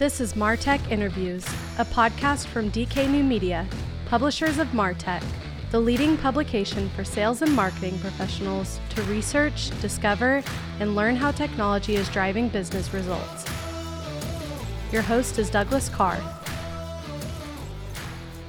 This is Martech Interviews, a podcast from DK New Media, publishers of Martech, the leading publication for sales and marketing professionals to research, discover, and learn how technology is driving business results. Your host is Douglas Karr.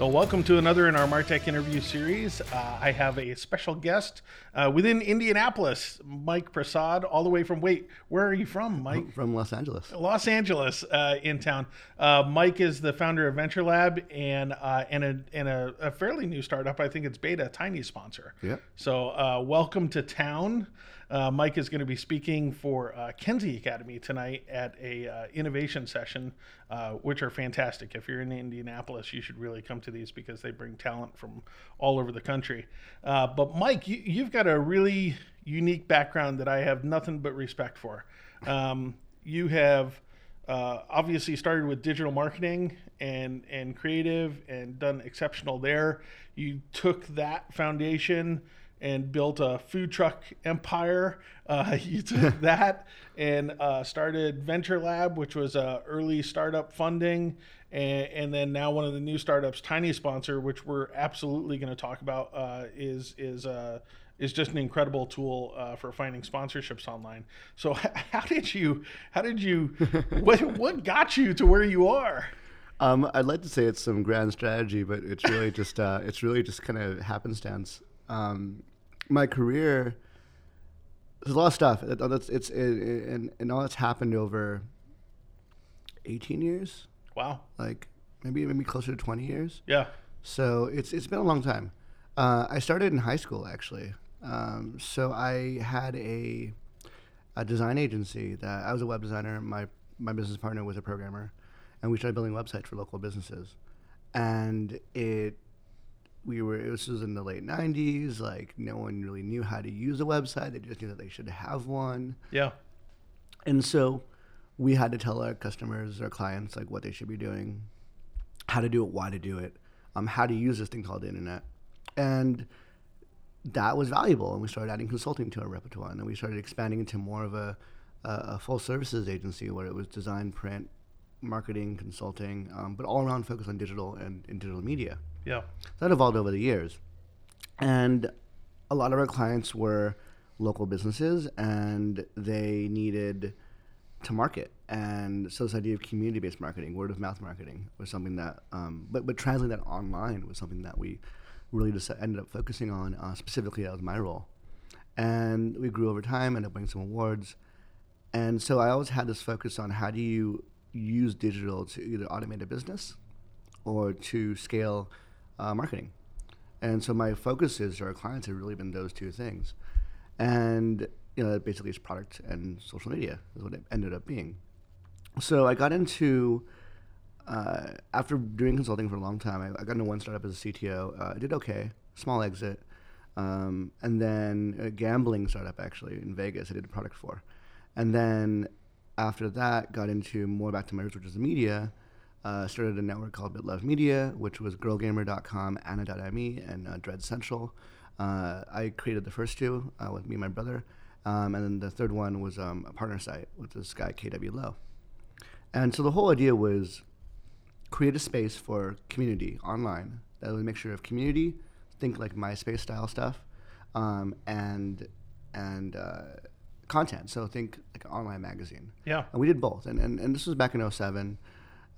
Well, welcome to another in our Martech interview series. Uh, I have a special guest uh, within Indianapolis, Mike Prasad, all the way from, wait, where are you from, Mike? From Los Angeles. Los Angeles, uh, in town. Uh, Mike is the founder of Venture Lab and uh, and, a, and a, a, fairly new startup. I think it's Beta, Tiny sponsor. Yeah. So, uh, welcome to town. Uh, Mike is going to be speaking for uh, Kenzie Academy tonight at a uh, innovation session, uh, which are fantastic. If you're in Indianapolis, you should really come to these because they bring talent from all over the country. Uh, but Mike, you, you've got a really unique background that I have nothing but respect for. Um, you have uh, obviously started with digital marketing and and creative and done exceptional there. You took that foundation and built a food truck empire. Uh, you took that and uh, started Venture Lab, which was a early startup funding, and, and, then now one of the new startups, Tiny Sponsor, which we're absolutely going to talk about, uh, is is uh, is just an incredible tool uh, for finding sponsorships online. So how did you how did you what what got you to where you are? Um, I'd like to say it's some grand strategy, but it's really just uh, it's really just kind of happenstance. Um, my career, there's a lot of stuff. It, it's, it's it, it, and, and all that's happened over 18 years. Wow. Like maybe maybe closer to 20 years. Yeah. So it's it's been a long time. Uh, I started in high school actually. Um, so I had a a design agency that I was a web designer. My my business partner was a programmer, and we started building websites for local businesses. And it we were this was in the late 90s like no one really knew how to use a website. They just knew that they should have one. Yeah. And so we had to tell our customers our clients like what they should be doing how to do it why to do it um, how to use this thing called the internet. And that was valuable and we started adding consulting to our repertoire and then we started expanding into more of a, a, full services agency where it was design print marketing consulting um, but all around focus on digital and, and digital media yeah. That evolved over the years. And a lot of our clients were local businesses and they needed to market. And so this idea of community-based marketing, word of mouth marketing, was something that, um, but but translating that online was something that we really just ended up focusing on. Uh, specifically, that was my role, and we grew over time, ended up winning some awards. And so I always had this focus on how do you use digital to either automate a business or to scale uh, marketing. And so my focuses our clients have really been those two things. And you know, basically it's product and social media is what it ended up being. So I got into uh, after doing consulting for a long time. I, I, got into one startup as a CTO. Uh, I did okay, small exit, um, and then a gambling startup actually in Vegas. I did a product for, and then after that got into more back to my roots, which is media, uh, started a network called BitLove Media, which was girlgamer.com, Anna.me, and uh, Dread Central. Uh, I created the first two uh, with me and my brother. Um, and then the third one was um, a partner site with this guy, KW Low. And so the whole idea was create a space for community online that would make sure of community, think like MySpace style stuff, um, and and uh, content. So think like an online magazine. Yeah. And we did both. And, and, and this was back in 07.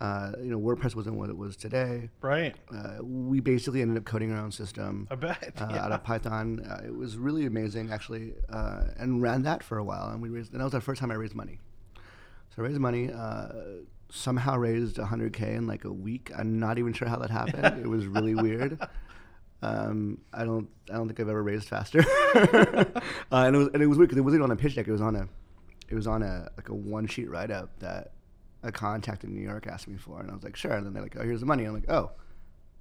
Uh, you know, WordPress wasn't what it was today. Right. Uh, we basically ended up coding our own system. I bet. Uh, yeah. Out of Python. Uh, it was really amazing, actually, uh, and ran that for a while. And we raised, and that was our first time I raised money. So I raised money. Uh, somehow raised 100k in like a week. I'm not even sure how that happened. it was really weird. Um, I don't, I don't think I've ever raised faster. and it was, and it was weird because it wasn't on a pitch deck. It was on a, it was on a like a one sheet write up that a contact in New York asked me for, and I was like, sure. And then they're like, oh, here's the money. I'm like, oh,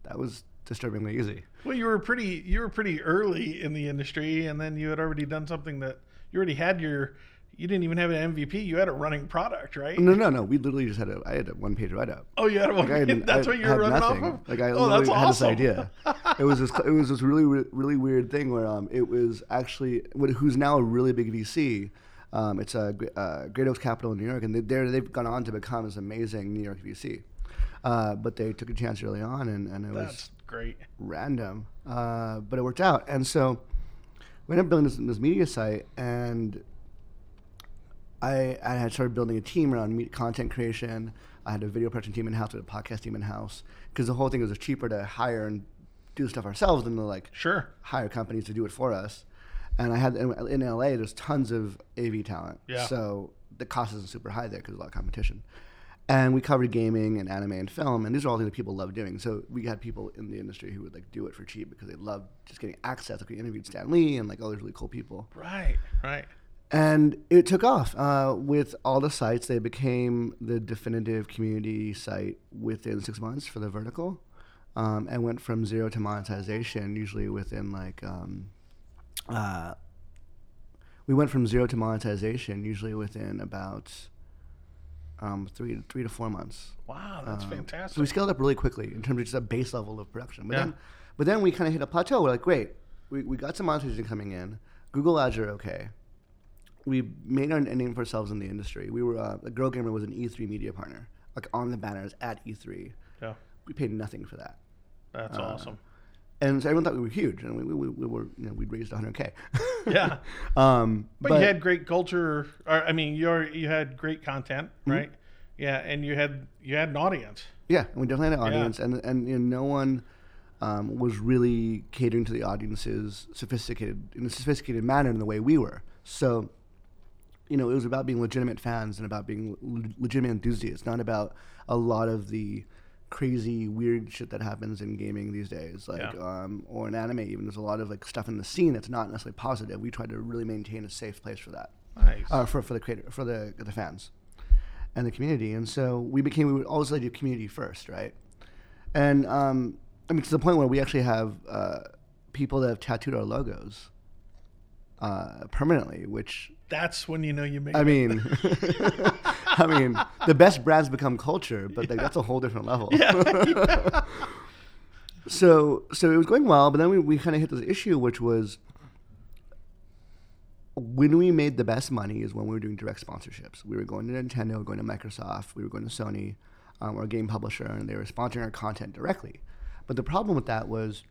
that was disturbingly easy. Well, you were pretty you were pretty early in the industry, and then you had already done something that you already had your. You didn't even have an MVP. You had a running product, right? No, no, no. We literally just had a. I had a one page write up. Oh, you had a one. Like page, that's I, what you were running nothing. off of. Like I oh, literally had awesome. this idea. it was this. It was this really really weird thing where um it was actually who's now a really big VC Um, it's a uh, Great Oaks Capital in New York, and they, they're, they've gone on to become this amazing New York VC. Uh, but they took a chance early on, and, and it was great. random, uh, but it worked out. And so we ended up building this, this media site, and I, I had started building a team around content creation. I had a video production team in house, a podcast team in house, because the whole thing was cheaper to hire and do stuff ourselves than to like Sure. hire companies to do it for us. And I had in, LA, there's tons of AV talent, Yeah. so the cost isn't super high there because there's a lot of competition. And we covered gaming and anime and film, and these are all things that people love doing. So we had people in the industry who would like do it for cheap because they loved just getting access. Like we interviewed Stan Lee and like all these really cool people Right. Right. and it took off uh, with all the sites. They became the definitive community site within six months for the vertical, um, and went from zero to monetization usually within like. Um, uh, we went from zero to monetization usually within about um, three to three to four months. Wow, that's Um, fantastic. So we scaled up really quickly in terms of just a base level of production. But Yeah. then, but then we kind of hit a plateau. We're like, great, we, we got some monetization coming in. Google ads are okay. We made our name for ourselves in the industry. We were uh, Girl Gamer was an E3 media partner, like on the banners at E3. yeah, We paid nothing for that, that's Uh, awesome. And so everyone thought we were huge, and we, we, we were you know we'd raised 100k. Yeah. um, But, you had great culture. Or, I mean, you're you had great content, Mm-hmm. right? Yeah, and you had you had an audience. Yeah, we definitely had an Yeah. audience, and and you know, no one um, was really catering to the audience's sophisticated in a sophisticated manner in the way we were. So, you know, it was about being legitimate fans and about being le- legitimate enthusiasts, not about a lot of the crazy weird shit that happens in gaming these days, like Yeah. um, or in anime. Even there's a lot of like stuff in the scene that's not necessarily positive. We try to really maintain a safe place for that Nice. uh, for for the creator for the the fans and the community. And so we became we would always like to do community first, right? And um, I mean to the point where we actually have uh, people that have tattooed our logos uh, permanently, which that's when you know you made I it. mean, I mean, the best brands become culture, but like that's a whole different level. Yeah. so, so it was going well, but then we, we kind of hit this issue, which was when we made the best money is when we were doing direct sponsorships. We were going to Nintendo, going to Microsoft, we were going to Sony, um, a game publisher, and they were sponsoring our content directly. But the problem with that was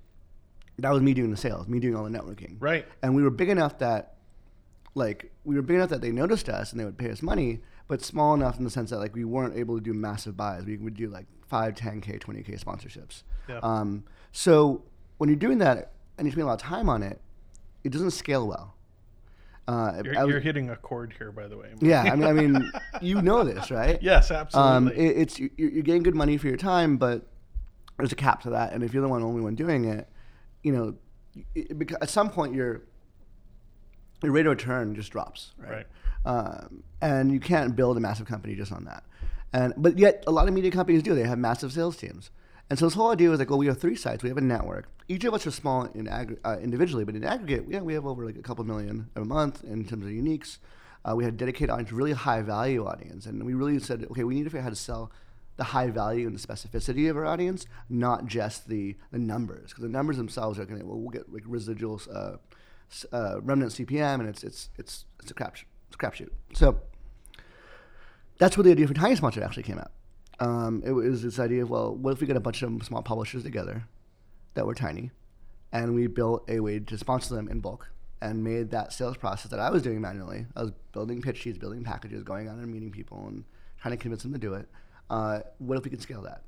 that was me doing the sales, me doing all the networking. Right. And we were big enough that like we were big enough that they noticed us and they would pay us money, but small enough in the sense that like we weren't able to do massive buys. We would do like 5, 10k, 20k sponsorships. Yeah. Um, so when you're doing that and you spend a lot of time on it, it doesn't scale well. Uh, You're, was- you're hitting a chord here, by the way. yeah, I mean, I mean, you know this, right? Yes, Um, absolutely. it, it's you're, you're getting good money for your time, but there's a cap to that. And if you're the one, only one doing it, you know, it, because at some point your your rate of return just drops, right? right? Um, and you can't build a massive company just on that. And but yet a lot of media companies do. They have massive sales teams. And so this whole idea was like, well, we have three sites. We have a network. Each of us are small in aggr- uh, individually, but in aggregate, yeah, we have over like a couple million a month in terms of uniques. Uh, we had dedicated audience, really high value audience, and we really said, okay, we need to figure out how to sell the high value and the specificity of our audience, not just the the numbers, because the numbers themselves are going to well, we'll get like residuals, uh, uh, remnant CPM, and it's it's it's it's a crap it's crapshoot. So that's where the idea for Tiny Sponsor actually came out. Um, it was this idea of well, what if we get a bunch of small publishers together that were tiny, and we built a way to sponsor them in bulk, and made that sales process that I was doing manually. I was building pitch sheets, building packages, going out and meeting people, and trying to convince them to do it. Uh, what if we could scale that?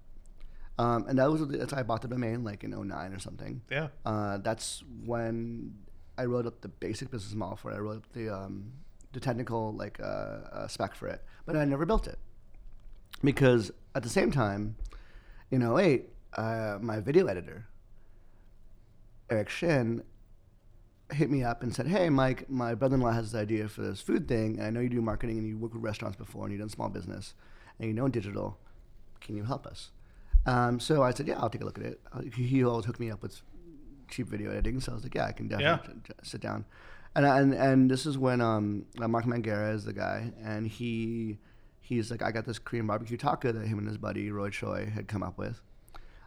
Um, and that was that's why I bought the domain like in 09 or something. yeah. Uh, that's when I wrote up the basic business model for it. I wrote up the um, the technical like uh, uh, spec for it, but I never built it because at the same time, in 08, uh, my video editor Eric Shin hit me up and said, "Hey, Mike, my brother-in-law has this idea for this food thing, and I know you do marketing and you work with restaurants before and you've done small business and you know digital. Can you help us?" Um, so I said, "Yeah, I'll take a look at it." Uh, He always hooked me up with cheap video editing, so I was like, "Yeah, I can definitely j- sit down." And and and this is when um, Mark Manguera is the guy, and he he's like, "I got this Korean barbecue taco that him and his buddy Roy Choi had come up with."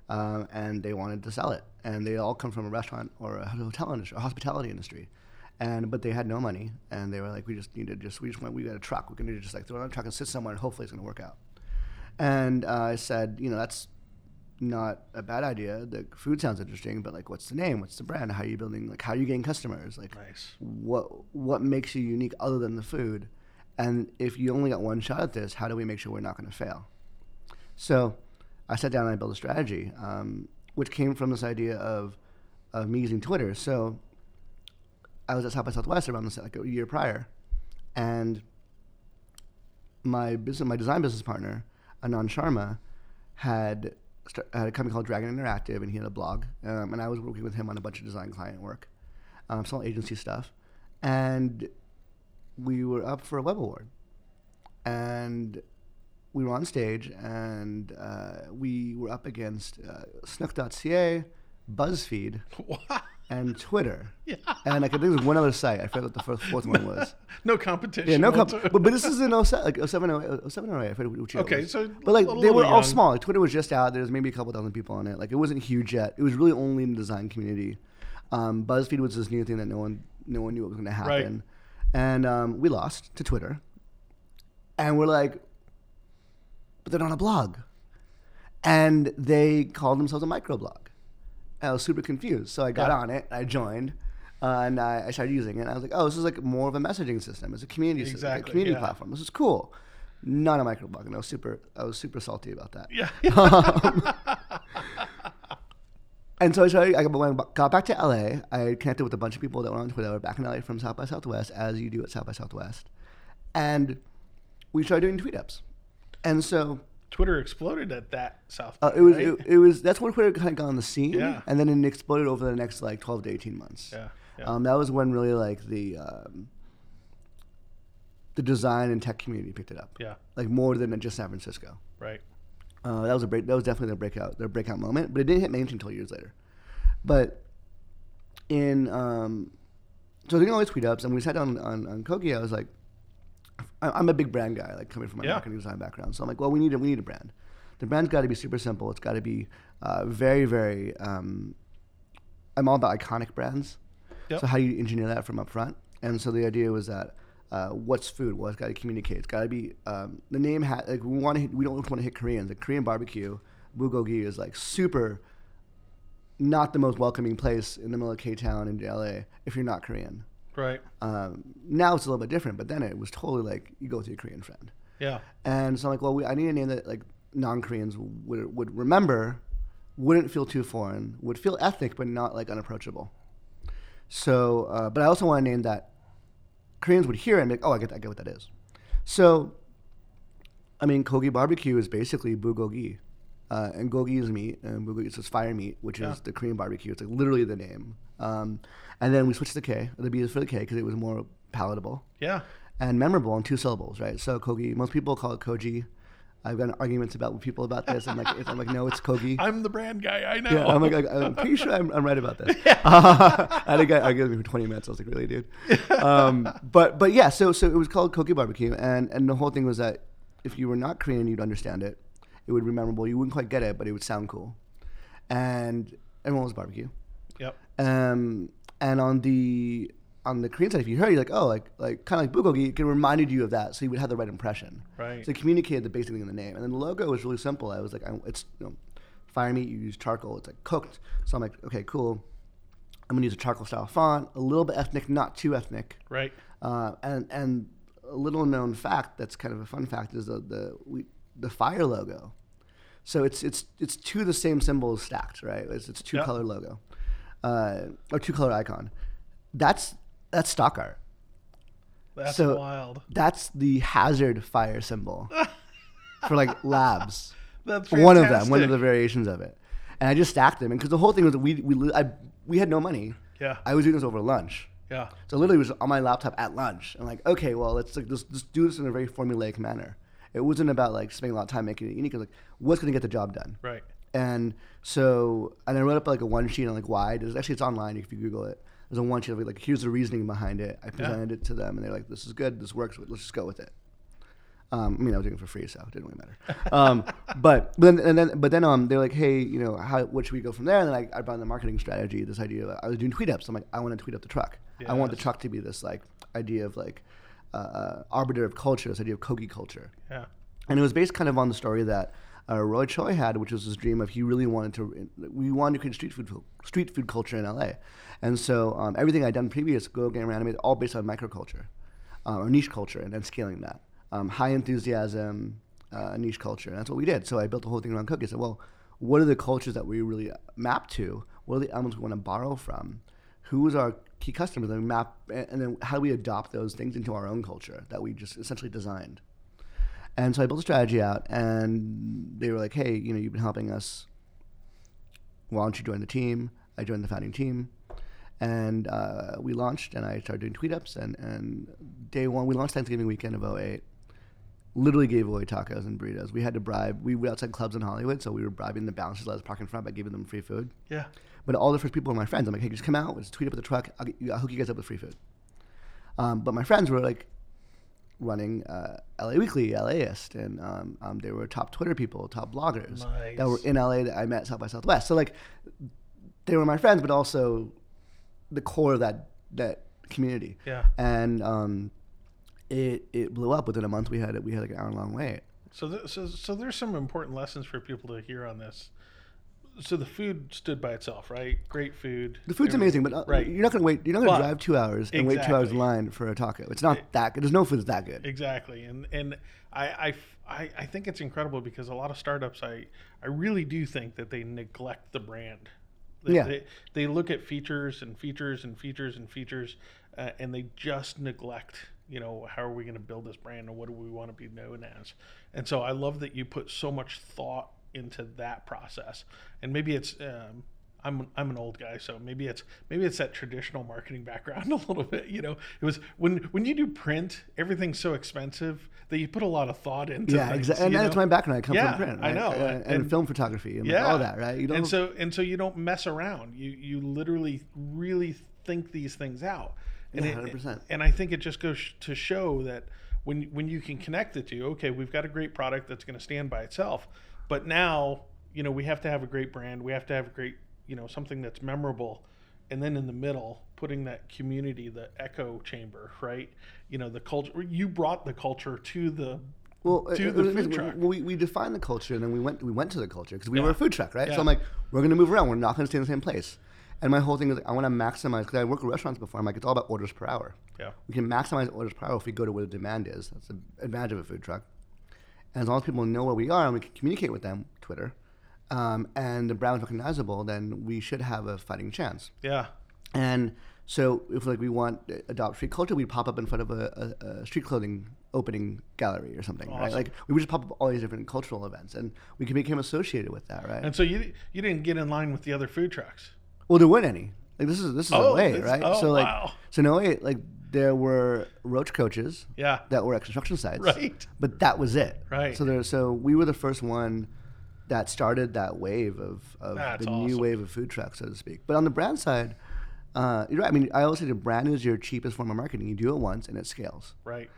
Um, and they wanted to sell it, and they all come from a restaurant or a hotel industry, a hospitality industry, And but they had no money, and they were like, we just need to just we just want we got a truck. We're gonna just like throw it on a truck and sit somewhere, and hopefully it's gonna work out. And uh, I said, you know, that's not a bad idea. The food sounds interesting, but like, what's the name? What's the brand? How are you building? Like, how are you getting customers? Like, Nice. what what makes you unique other than the food? And if you only got one shot at this, how do we make sure we're not going to fail? So, I sat down and I built a strategy, um, which came from this idea of of me using Twitter. So, I was at South by Southwest around this like a year prior, and my business, my design business partner, Anand Sharma, had had a company called Dragon Interactive, and he had a blog, um, and I was working with him on a bunch of design client work, um, some agency stuff, and we were up for a web award, and we were on stage, and uh, we were up against uh, Snook.ca, BuzzFeed. and Twitter, Yeah. and like I think there was one other site. I forget what the first fourth one was. No competition. Yeah, no comp- whatsoever. but, but this is in 07, like 07, 08, 07 or 08. I forget which Okay, was. so But like they were all small. Like Twitter was just out. There was maybe a couple thousand people on it. Like it wasn't huge yet. It was really only in the design community. Um, BuzzFeed was this new thing that no one no one knew what was going to Right. happen. And um, we lost to Twitter. And we're like, but they're not a blog. And they called themselves a microblog. I was super confused. So I got Yeah. on it. I joined. Uh, and I, I started using it. And I was like, oh, this is like more of a messaging system. It's a community system, like a community yeah. platform. This is cool. Not a microblog. And I was super, I was super salty about that. Yeah. And so I started, I got- I got back to LA. I connected with a bunch of people that were on Twitter that were back in LA from South by Southwest, as you do at South by Southwest. And we started doing tweet ups. And so Twitter exploded at that South. uh, it was right? it, it was that's when Twitter kind of got on the scene, Yeah. and then it exploded over the next like twelve to eighteen months. Yeah, yeah. Um, that was when really like the um, the design and tech community picked it up, yeah. like more than just San Francisco. Right. Uh, that was a break. That was definitely their breakout. Their breakout moment, but it didn't hit mainstream until years later. But in um, so doing all these tweet ups, and we sat down on on Kogi. I was like, I'm a big brand guy, like coming from my Yeah. marketing design background. So I'm like, well, we need a we need a brand. The brand's got to be super simple. It's got to be uh, very very. Um, I'm all about iconic brands. Yep. So how do you engineer that from up front? And so the idea was that uh, what's food? Well, it's got to communicate. It's got to be um, the name. Ha- like we want to. We don't want to hit Koreans. Like Korean barbecue, bulgogi is like super. Not the most welcoming place in the middle of K Town in LA if you're not Korean. Right. Um, now it's a little bit different, but then it was totally like you go with your Korean friend. Yeah. And so I'm like, well, we, I need a name that like non-Koreans would would remember, wouldn't feel too foreign, would feel ethnic but not like unapproachable. So, uh, but I also want a name that Koreans would hear and be like, oh, I get, I get what that is. So, I mean, kogi barbecue is basically bulgogi, uh, and gogi is meat, and bulgogi is fire meat, which Yeah. is the Korean barbecue. It's like literally the name. Um, and then we switched the K, the B is for the K because it was more palatable Yeah. and memorable in two syllables, right? So kogi. Most people call it koji. I've gotten arguments about with people about this. I'm like, I'm like, no, it's kogi. I'm the brand guy. I know. Yeah, I'm like, I- I'm pretty sure I'm, I'm right about this. I had a guy argue with me for 20 minutes. I was like, really, dude? Um, but but yeah, so so it was called Kogi Barbecue, and and the whole thing was that if you were not Korean, you'd understand it. It would be memorable. You wouldn't quite get it, but it would sound cool. And everyone was barbecue. Um, and on the on the Korean side, if you heard, you're like, oh, like like kind of like bulgogi, it reminded you of that, so you would have the right impression. Right. So it communicated the basic thing in the name, and then the logo was really simple. I was like, I, it's you know, fire meat. You use charcoal. It's like cooked. So I'm like, okay, cool. I'm gonna use a charcoal style font, a little bit ethnic, not too ethnic. Right. Uh, and and a little known fact that's kind of a fun fact is the the we, the fire logo. So it's it's it's two of the same symbols stacked, right? It's it's two Yep. color logo, uh, or two color icon. That's that's stock art. That's So- wild. That's the hazard fire symbol for like labs. That's One of them, one of the variations of it. And I just stacked them, and because the whole thing was that we we I, we had no money. Yeah. I was doing this over lunch. Yeah. So literally, it was on my laptop at lunch. I'm like, okay, well, let's like just, just do this in a very formulaic manner. It wasn't about like spending a lot of time making it unique. It like, what's going to get the job done? Right. And so, and I wrote up like a one sheet on like why. There's actually it's online if you Google it. There's a one sheet of like here's the reasoning behind it. I presented it to them, and they're like, this is good. This works. Let's just go with it. Um, I mean, I was doing it for free, so it didn't really matter. Um, but but then, and then but then um, they're like, hey, you know, how what should we go from there? And then I, I brought in the marketing strategy. This idea, of, I was doing tweet ups. I'm like, I want to tweet up the truck. I want the truck to be this like idea of like uh, uh, arbiter of culture, this idea of kogi culture. Yeah. And it was based kind of on the story that uh, Roy Choi had, which was his dream of he really wanted to. We wanted to create street food street food culture in LA, and so um, everything I'd done previous, Go Game Animated, all based on microculture uh, or niche culture, and then scaling that. Um, high enthusiasm, uh, niche culture, and that's what we did. So I built the whole thing around cookies. I said, well, what are the cultures that we really map to? What are the elements we want to borrow from? Who is our key customers? And map, and then how do we adopt those things into our own culture that we just essentially designed? And so I built a strategy out, and they were like, "Hey, you know, you've been helping us. Why don't you join the team?" I joined the founding team, and uh, we launched. And I started doing tweet ups. And, and day one, we launched Thanksgiving weekend of 08. Literally gave away tacos and burritos. We had to bribe. We were outside clubs in Hollywood, so we were bribing the bouncers to let us park in front by giving them free food. Yeah. But all the first people were my friends. I'm like, hey, just come out, just tweet up at the truck. I'll, get I'll hook you guys up with free food. Um, but my friends were like running uh, LA Weekly, LAist, and um, um, they were top Twitter people, top bloggers that were in LA that I met South by Southwest. So like, they were my friends, but also the core of that that community. Yeah. And um, it it blew up within a month. We had we had like an hour long wait. So, th- so, so there's some important lessons for people to hear on this. So the food stood by itself, right? Great food. The food's amazing, but uh, right. you're not gonna wait. You're not gonna drive two hours and wait two hours in line for a taco. It's not that good. There's no food that's that good. Exactly, and and I, I- I think it's incredible because a lot of startups, I I really do think that they neglect the brand. They, Yeah. they, they look at features and features and features and features, uh, and they just neglect. You know, how are we going to build this brand, and what do we want to be known as? And so I love that you put so much thought into that process. And maybe it's um, I'm I'm an old guy, so maybe it's maybe it's that traditional marketing background a little bit. You know, it was when when you do print, everything's so expensive that you put a lot of thought into. It. Yeah, exactly. And you that's my background. I come Yeah, from print. I know, and, and- and film photography and like yeah, all that, right? You don't. and so and so you don't mess around. You you literally really think these things out. And Yeah, 100%. And I think it just goes to show that when when you can connect the two, okay, we've got a great product that's going to stand by itself, but now you know we have to have a great brand. We have to have a great you know something that's memorable, and then in the middle, putting that community, the echo chamber, right? You know the culture. You brought the culture to the well, to uh, the food we- truck. We, we defined the culture, and then we went we went to the culture because we were a food truck, right? Yeah. So I'm like, we're gonna move around. We're not gonna stay in the same place. And my whole thing is, I want to maximize because I worked with restaurants before. I'm like, it's all about orders per hour. Yeah. We can maximize orders per hour if we go to where the demand is. That's the advantage of a food truck. And as long as people know where we are and we can communicate with them, Twitter, um, and the brand is recognizable, then we should have a fighting chance. Yeah. And so, if like we want to adopt street culture, we'd pop up in front of a, a, a street clothing opening gallery or something, right? Like we would just pop up all these different cultural events, and we can become associated with that, right? And so you you didn't get in line with the other food trucks. well, there weren't any. Like this is this is Oh, a way, right? oh, so like, wow. so no way, like there were roach coaches Yeah. that were at construction sites, Right. But that was it, Right. So there, so we were the first one that started that wave of, of That's the new wave of food trucks, so to speak. But on the brand side, uh, you're right. I mean, I always say the brand is your cheapest form of marketing. You do it once and it scales. Right.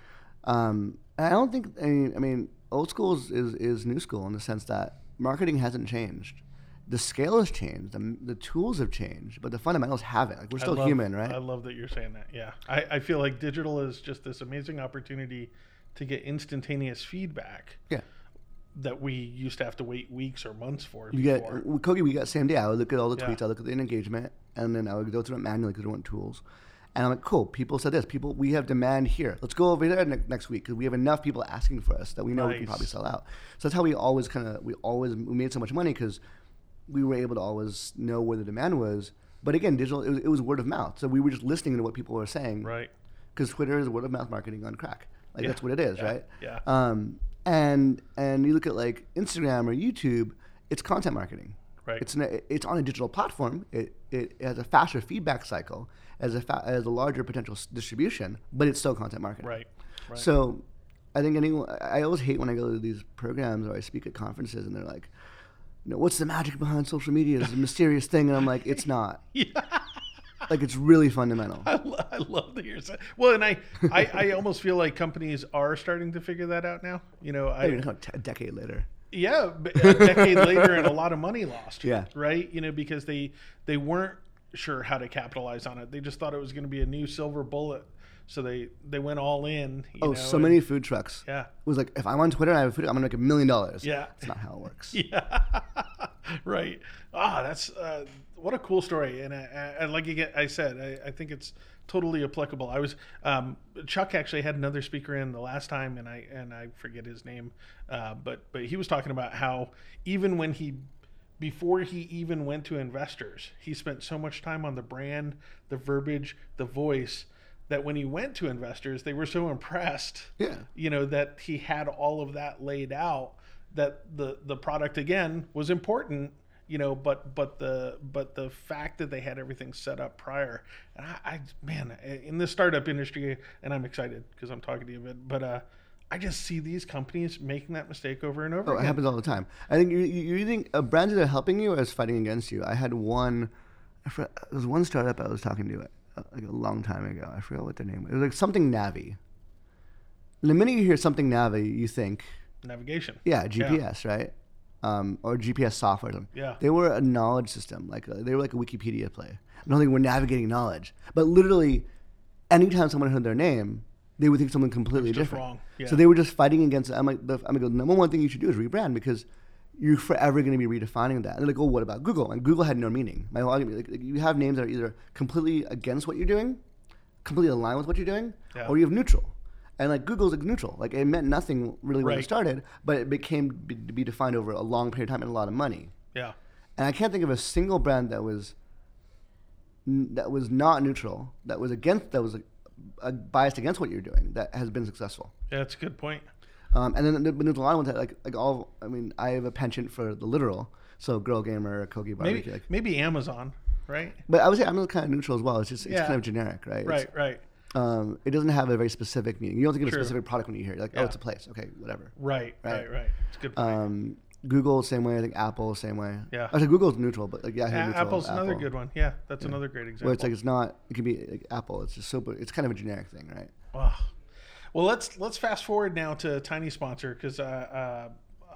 Um, I don't think. I mean, I mean, old school is, is, is new school in the sense that marketing hasn't changed. The scale has changed. The, the tools have changed, but the fundamentals haven't. Like we're still love- human, right? I love that you're saying that. Yeah. I, I feel like digital is just this amazing opportunity to get instantaneous feedback yeah. that we used to have to wait weeks or months for You get Kogi. We got same day. I would look at all the Yeah. tweets. I look at the engagement, and then I would go through it manually because we want tools. And I'm like, cool. People said this. People, we have demand here. Let's go over there ne- next week because we have enough people asking for us that we know we can probably sell out. So that's how we always kind of we always we made so much money because we were able to always know where the demand was. But again, digital it was, it was word of mouth. So we were just listening to what people were saying Right. because Twitter is word of mouth marketing on crack. Like Yeah. that's what it is, Yeah. right? Yeah. Um, and and you look at like Instagram or YouTube, it's content marketing. Right. It's an, it's on a digital platform. It, it has a faster feedback cycle, as a fa- as a larger potential distribution, but it's still content marketing. Right. Right. So, I think anyone. I always hate when I go to these programs or I speak at conferences and they're like, you know, what's the magic behind social media? It's a mysterious thing, and I'm like, it's not. yeah. Like it's really fundamental. I, lo- I love that you're saying. Well, and I, I, I almost feel like companies are starting to figure that out now. You know, I, I mean, a decade later. Yeah, a decade later and a lot of money lost. Yeah. Right. You know, because they they weren't sure how to capitalize on it. They just thought it was going to be a new silver bullet, so they they went all in. You oh, know, so and- many food trucks. Yeah. It was like if I'm on Twitter and I have a food, I'm gonna make a million dollars. Yeah. That's not how it works. Yeah, right. Ah, that's uh, what a cool story. And I, I, like you get, I said, I, I think it's totally applicable. I was um, Chuck actually had another speaker in the last time, and I and I forget his name, uh, but but he was talking about how even when he before he even went to investors, he spent so much time on the brand, the verbiage, the voice. That when he went to investors, they were so impressed Yeah. you know that he had all of that laid out that the the product again was important you know but but the but the fact that they had everything set up prior and i, I man in the startup industry and i'm excited because i'm talking to you a bit but uh i just see these companies making that mistake over and over Oh, it happens all the time. I think you, you, think uh, brands that are helping you or is fighting against you. I had one, I there was one startup I was talking to like a long time ago. I forgot what their name was. It was like something Navi. The minute you hear something Navi, you think, navigation yeah, GPS, right? Um, or GPS software. Yeah. They were a knowledge system. Like uh, they were like a Wikipedia play. I don't think we're navigating knowledge, but literally, anytime someone heard their name, they would think something completely different. Yeah. So they were just fighting against it. I'm like, I'm like, the number one thing you should do is rebrand because you're forever going to be redefining that. And they're like, oh, what about Google? And Google had no meaning. My whole argument, like, you have names that are either completely against what you're doing, completely aligned with what you're doing, Yeah. or you have neutral. And like Google's like neutral. Like it meant nothing really when Right. it started, but it became be, to be defined over a long period of time and a lot of money. yeah And I can't think of a single brand that was n- that was not neutral, that was against, that was like, uh, biased against what you're doing, that has been successful. yeah that's a good point Um, and then the, the line ones, like like all. I mean, I have a penchant for the literal. So girl gamer, Kogi barbecue. maybe Like, maybe amazon right but I would say I'm kind of neutral as well. It's just it's Yeah. kind of generic, right? It's- right right um, it doesn't have a very specific meaning. You don't think of True. a specific product when you hear it. Like, oh, it's a place. Okay, whatever. right Right. right right it's a good point Um, Google same way. I think Apple same way. Yeah. I think Google's neutral, but like yeah, A- neutral, apple's another good one yeah that's another great example Where it's like it's not. It could be like Apple. It's just so. It's kind of a generic thing, right? Wow. Well, let's let's fast forward now to tiny sponsor because uh, uh,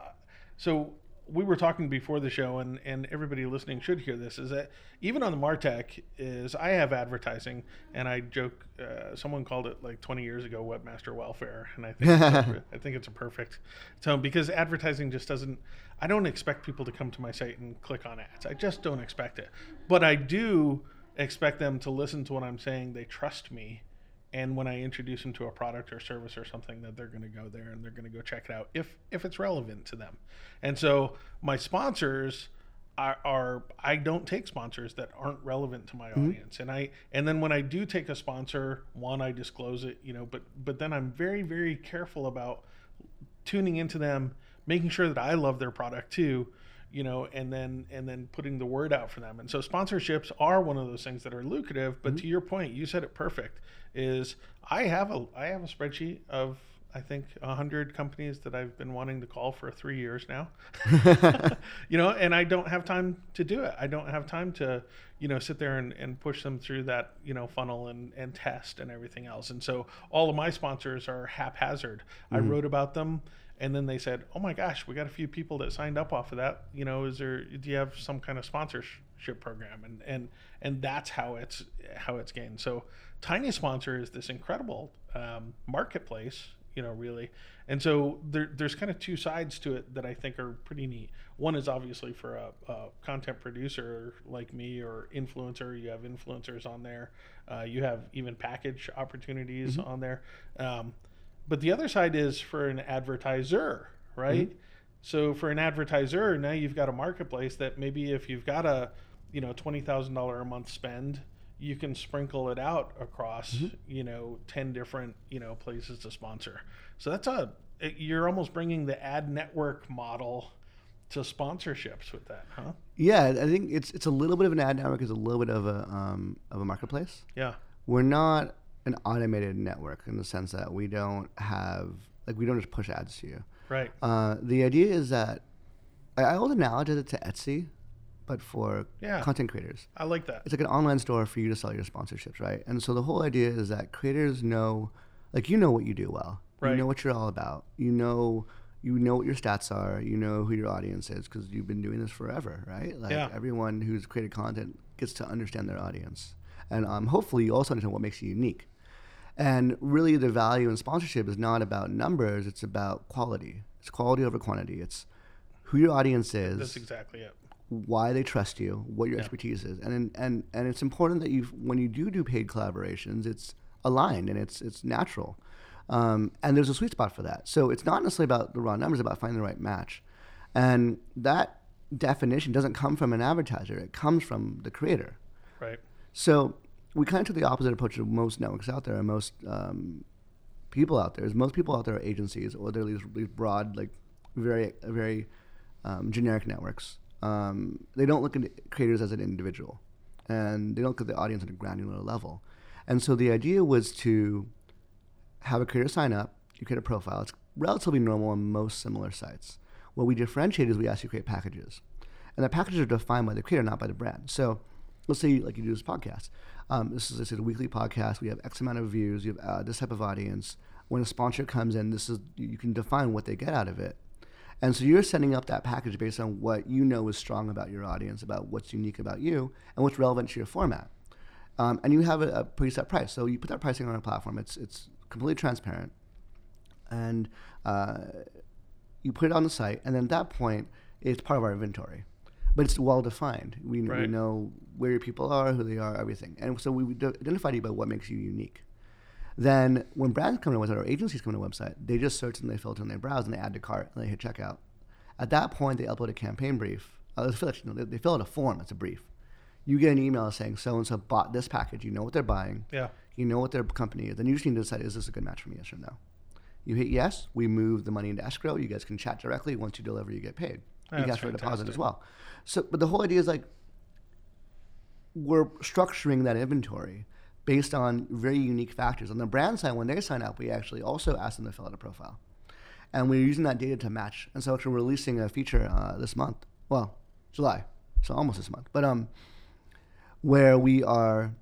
so we were talking before the show, and and everybody listening should hear this. Is that even on the Martech is I have advertising, and I joke. Uh, someone called it like 20 years ago webmaster welfare, and I think a, I think it's a perfect tone because advertising just doesn't. I don't expect people to come to my site and click on ads. I just don't expect it, but I do expect them to listen to what I'm saying. They trust me and when I introduce them to a product or service or something, that they're going to go there and they're going to go check it out if if it's relevant to them. And so my sponsors are, are I don't take sponsors that aren't relevant to my mm-hmm. audience, and I and then when I do take a sponsor, one I disclose it, you know, but but then I'm very very careful about tuning into them, making sure that I love their product too, you know, and then and then putting the word out for them. And so sponsorships are one of those things that are lucrative. But to mm-hmm. your point, you said it perfect. Is I have a I have a spreadsheet of I think a hundred companies that I've been wanting to call for three years now. you know, and I don't have time to do it. I don't have time to, you know, sit there and, and push them through that, you know, funnel and, and test and everything else. And so all of my sponsors are haphazard. I mm-hmm. wrote about them and then they said, "Oh my gosh, we got a few people that signed up off of that. You know, is there do you have some kind of sponsorship program?" And and and that's how it's how it's gained. So Tiny Sponsor is this incredible um, marketplace, you know, really. And so there, there's kind of two sides to it that I think are pretty neat. One is obviously for a, a content producer like me or influencer. You have influencers on there. Uh, you have even package opportunities on there. Um, but the other side is for an advertiser, right? Mm-hmm. So for an advertiser, now you've got a marketplace that maybe if you've got a, you know, twenty thousand dollar a month spend, you can sprinkle it out across, mm-hmm. you know, ten different, you know, places to sponsor. So that's a eh, you're almost bringing the ad network model to sponsorships with that, huh? Yeah, I think it's it's a little bit of an ad network, it's a little bit of a um, of a marketplace. Yeah. We're not an automated network in the sense that we don't have like we don't just push ads to you. Right. Uh, the idea is that I, I always analogize it to Etsy, but for Yeah. content creators. I like that. It's like an online store for you to sell your sponsorships, right? And so the whole idea is that creators know, like you know what you do well. Right. You know what you're all about. You know, you know what your stats are. You know who your audience is because you've been doing this forever, right? Like Yeah. everyone who's created content gets to understand their audience, and um, hopefully you also understand what makes you unique. And really, the value in sponsorship is not about numbers; it's about quality. It's quality over quantity. It's who your audience is. That's exactly it. Why they trust you, what your Yeah. expertise is, and and and it's important that you, when you do do paid collaborations, it's aligned and it's it's natural, um, and there's a sweet spot for that. So it's not necessarily about the raw numbers; it's about finding the right match, and that definition doesn't come from an advertiser; it comes from the creator. Right. So we kind of took the opposite approach of most networks out there and most um, people out there. Is most people out there are agencies or they're these, these broad, like very very um, generic networks. Um, they don't look at creators as an individual, and they don't look at the audience at a granular level. And so the idea was to have a creator sign up. You create a profile. It's relatively normal on most similar sites. What we differentiate is we ask you to create packages, and the packages are defined by the creator, not by the brand. So let's say like you do this podcast. Um, this is this is a weekly podcast. We have X amount of views. You have uh, this type of audience. When a sponsor comes in, this is you can define what they get out of it. And so you're setting up that package based on what you know is strong about your audience, about what's unique about you, and what's relevant to your format. Um, and you have a, a preset price. So you put that pricing on a platform. It's it's completely transparent, and uh, you put it on the site. And then at that point, it's part of our inventory, but it's well defined. We, we know where your people are, who they are, everything. And so we identify you by what makes you unique. Then when brands come to a website or agencies come to a website, they just search and they filter and they browse and they add to cart and they hit checkout. At that point, they upload a campaign brief. Uh, they, fill out, no, they, they fill out a form. It's a brief. You get an email saying so and so bought this package. You know what they're buying. Yeah. You know what their company is. Then you just need to decide is this a good match for me, yes or no. You hit yes. We move the money into escrow. You guys can chat directly. Once you deliver, you get paid. you That's can ask for a deposit as well. So, but the whole idea is like we're structuring that inventory based on very unique factors. On the brand side, when they sign up, we actually also ask them to fill out a profile. And we're using that data to match. And so actually we're releasing a feature uh, this month. Well, July. So almost this month. But um, where we are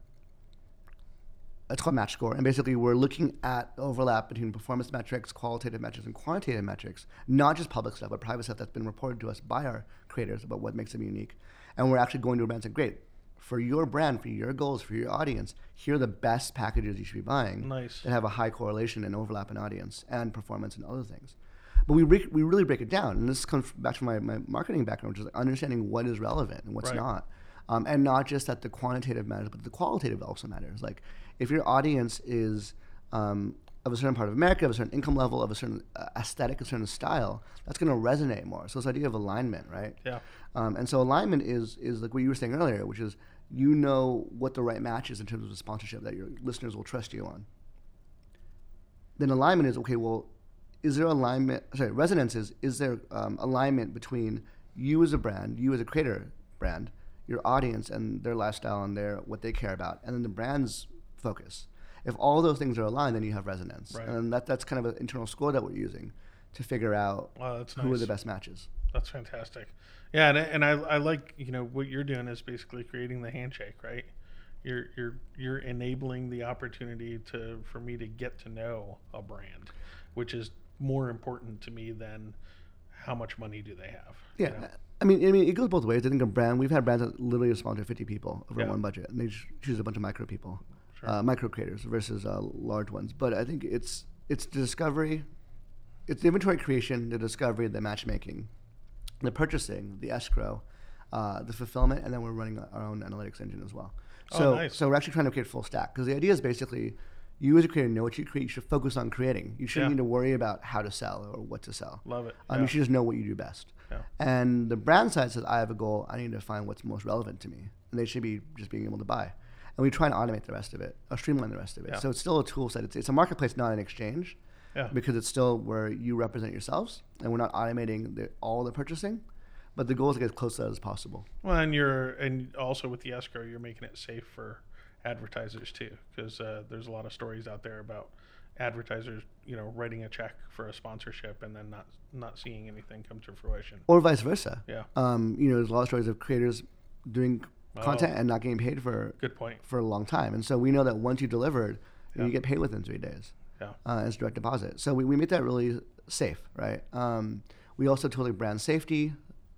it's called match score and basically we're looking at overlap between performance metrics qualitative metrics and quantitative metrics not just public stuff but private stuff that's been reported to us by our creators about what makes them unique and we're actually going to a brand and great for your brand for your goals for your audience here are the best packages you should be buying Nice. that have a high correlation and overlap in audience and performance and other things but we, break, we really break it down and this comes back to my, my marketing background which is understanding what is relevant and what's Right. not um, and not just that the quantitative matters, but the qualitative also matters. Like if your audience is um, of a certain part of America, of a certain income level, of a certain uh, aesthetic, a certain style, that's going to resonate more. So this idea of alignment, right? Yeah. Um, and so alignment is is like what you were saying earlier, which is you know what the right match is in terms of the sponsorship that your listeners will trust you on. Then alignment is okay. Well, is there alignment? Sorry, resonance is is there um, alignment between you as a brand, you as a creator brand, your audience and their lifestyle and their what they care about, and then the brand's focus. If all those things are aligned, then you have resonance, Right. and that that's kind of an internal score that we're using to figure out Wow, that's who are the best matches. That's fantastic. Yeah, and, and I, I like you know what you're doing is basically creating the handshake, right? You're you're you're enabling the opportunity to for me to get to know a brand, which is more important to me than how much money do they have. you Yeah, know? I mean, I mean, it goes both ways. I think a brand. We've had brands that literally sponsor 50 people over Yeah. one budget, and they choose a bunch of micro people, Sure. uh, micro creators versus uh, large ones. But I think it's it's the discovery, it's the inventory creation, the discovery, the matchmaking, the purchasing, the escrow, uh, the fulfillment, and then we're running our own analytics engine as well. Oh, So nice. so we're actually trying to create full stack because the idea is basically. You as a creator know what you create. You should focus on creating. You shouldn't Yeah. need to worry about how to sell or what to sell. Love it. Um, yeah. You should just know what you do best. Yeah. And the brand side says, I have a goal. I need to find what's most relevant to me. And they should be just being able to buy. And we try and automate the rest of it, or streamline the rest of it. Yeah. So it's still a tool set. It's, it's a marketplace, not an exchange, yeah. because it's still where you represent yourselves, and we're not automating the, all the purchasing. But the goal is to get as close to that as possible. Well, and you're and also with the escrow, you're making it safe for advertisers too, because uh, there's a lot of stories out there about advertisers, you know, writing a check for a sponsorship and then not not seeing anything come to fruition. Or vice versa. Yeah, Um, you know, there's a lot of stories of creators doing content Oh. and not getting paid for good point. for a long time. And so we know that once you delivered, Yeah. you get paid within three days. Yeah, uh, as direct deposit. So we, we make that really safe, right? Um, we also totally brand safety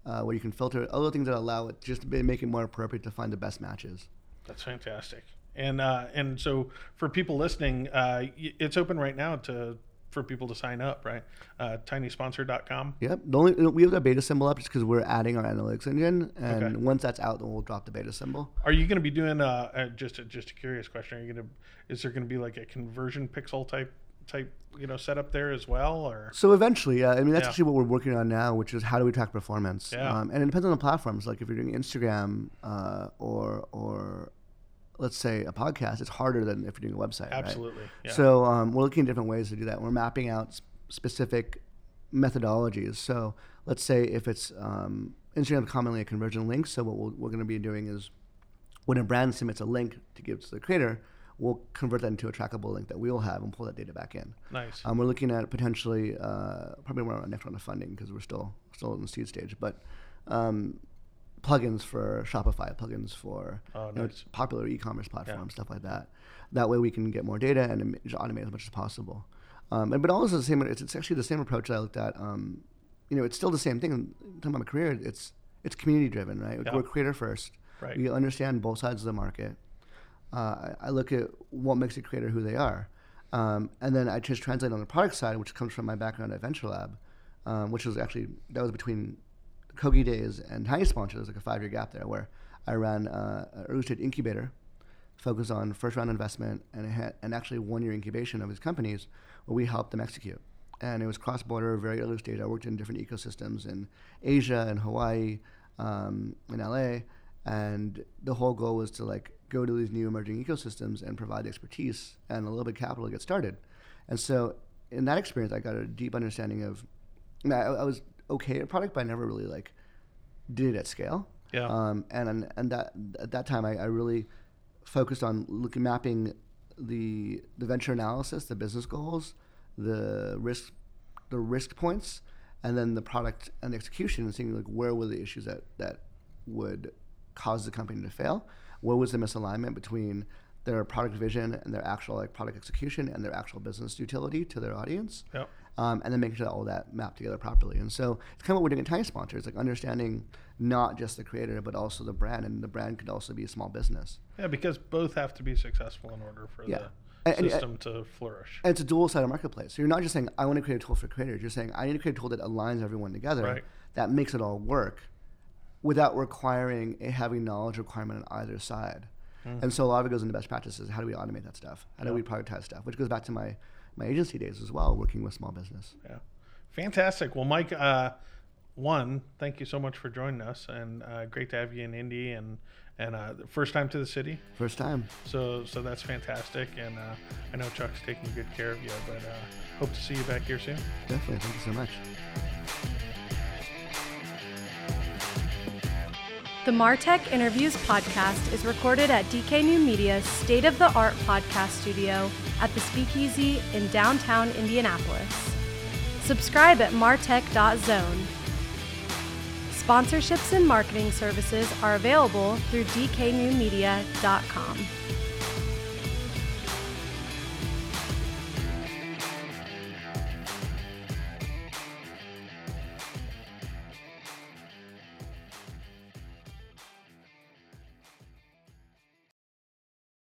uh, where you can filter other things that allow it just to be, make it more appropriate to find the best matches. That's fantastic. And uh, and so for people listening, uh, it's open right now to for people to sign up, right? Uh, tinysponsor.com. Yep. The only we have the beta symbol up just because we're adding our analytics engine, and Okay. once that's out, then we'll drop the beta symbol. Are you going to be doing uh, uh, just a, just a curious question? Are you going to is there going to be like a conversion pixel type type you know setup there as well, or So eventually, yeah, I mean that's Yeah. actually what we're working on now, which is how do we track performance? Yeah. Um, and it depends on the platforms. Like if you're doing Instagram uh, or or let's say a podcast, it's harder than if you're doing a website. right? absolutely? Yeah. So um, we're looking at different ways to do that. We're mapping out specific methodologies. So let's say if it's um, Instagram is commonly a conversion link. So what we'll, we're going to be doing is when a brand submits a link to give to the creator, we'll convert that into a trackable link that we'll have and pull that data back in. nice. Um, we're looking at potentially uh, probably more on our next round of funding because we're still still in the seed stage, but um, plugins for Shopify, plugins for Oh, you know, popular e-commerce platforms, stuff like that. That way we can get more data and automate as much as possible. Um, and, but also the same. It's, it's actually the same approach I looked at. Um, you know, it's still the same thing. Talking about my career, it's it's community driven, right? Yeah. We're creator first. Right. We understand both sides of the market. Uh, I, I look at what makes a creator who they are. Um, and then I just translate on the product side, which comes from my background at Venture Lab, um, which was actually, that was between Kogi days and Tiny Sponsor. There was like a five year gap there where I ran uh, an early stage incubator focused on first round investment and, had, and actually one year incubation of these companies where we helped them execute. And it was cross border, very early stage. I worked in different ecosystems in Asia and Hawaii, um, in LA. And the whole goal was to like go to these new emerging ecosystems and provide expertise and a little bit of capital to get started. And so in that experience, I got a deep understanding of, I, I was okay at product, but I never really like did it at scale. Yeah. Um, and and that at that time, I, I really focused on looking mapping the the venture analysis, the business goals, the risk the risk points, and then the product and execution, and seeing like where were the issues that that would cause the company to fail. Where was the misalignment between their product vision and their actual like product execution and their actual business utility to their audience? Yep. Um, and then making sure that all that mapped together properly. And so it's kind of what we're doing at Tiny Sponsor. It's like understanding not just the creator, but also the brand, and the brand could also be a small business. Yeah, because both have to be successful in order for Yeah. the And- and- system to flourish. And it's a dual-sided marketplace. So you're not just saying I want to create a tool for creators. You're saying I need to create a tool that aligns everyone together, Right. that makes it all work, without requiring a heavy knowledge requirement on either side. And so a lot of it goes into best practices. How do we automate that stuff? How do we prioritize stuff? Which goes back to my my agency days as well, working with small business. Yeah, fantastic. Well, Mike, uh, one, thank you so much for joining us, and uh, great to have you in Indy, and and uh, first time to the city. First time. So so that's fantastic, and uh, I know Chuck's taking good care of you, but uh, hope to see you back here soon. Definitely. Thank you so much. The Martech Interviews podcast is recorded at DK New Media's state of the art podcast studio at the Speakeasy in downtown Indianapolis. Subscribe at martech.zone. Sponsorships and marketing services are available through dknewmedia.com.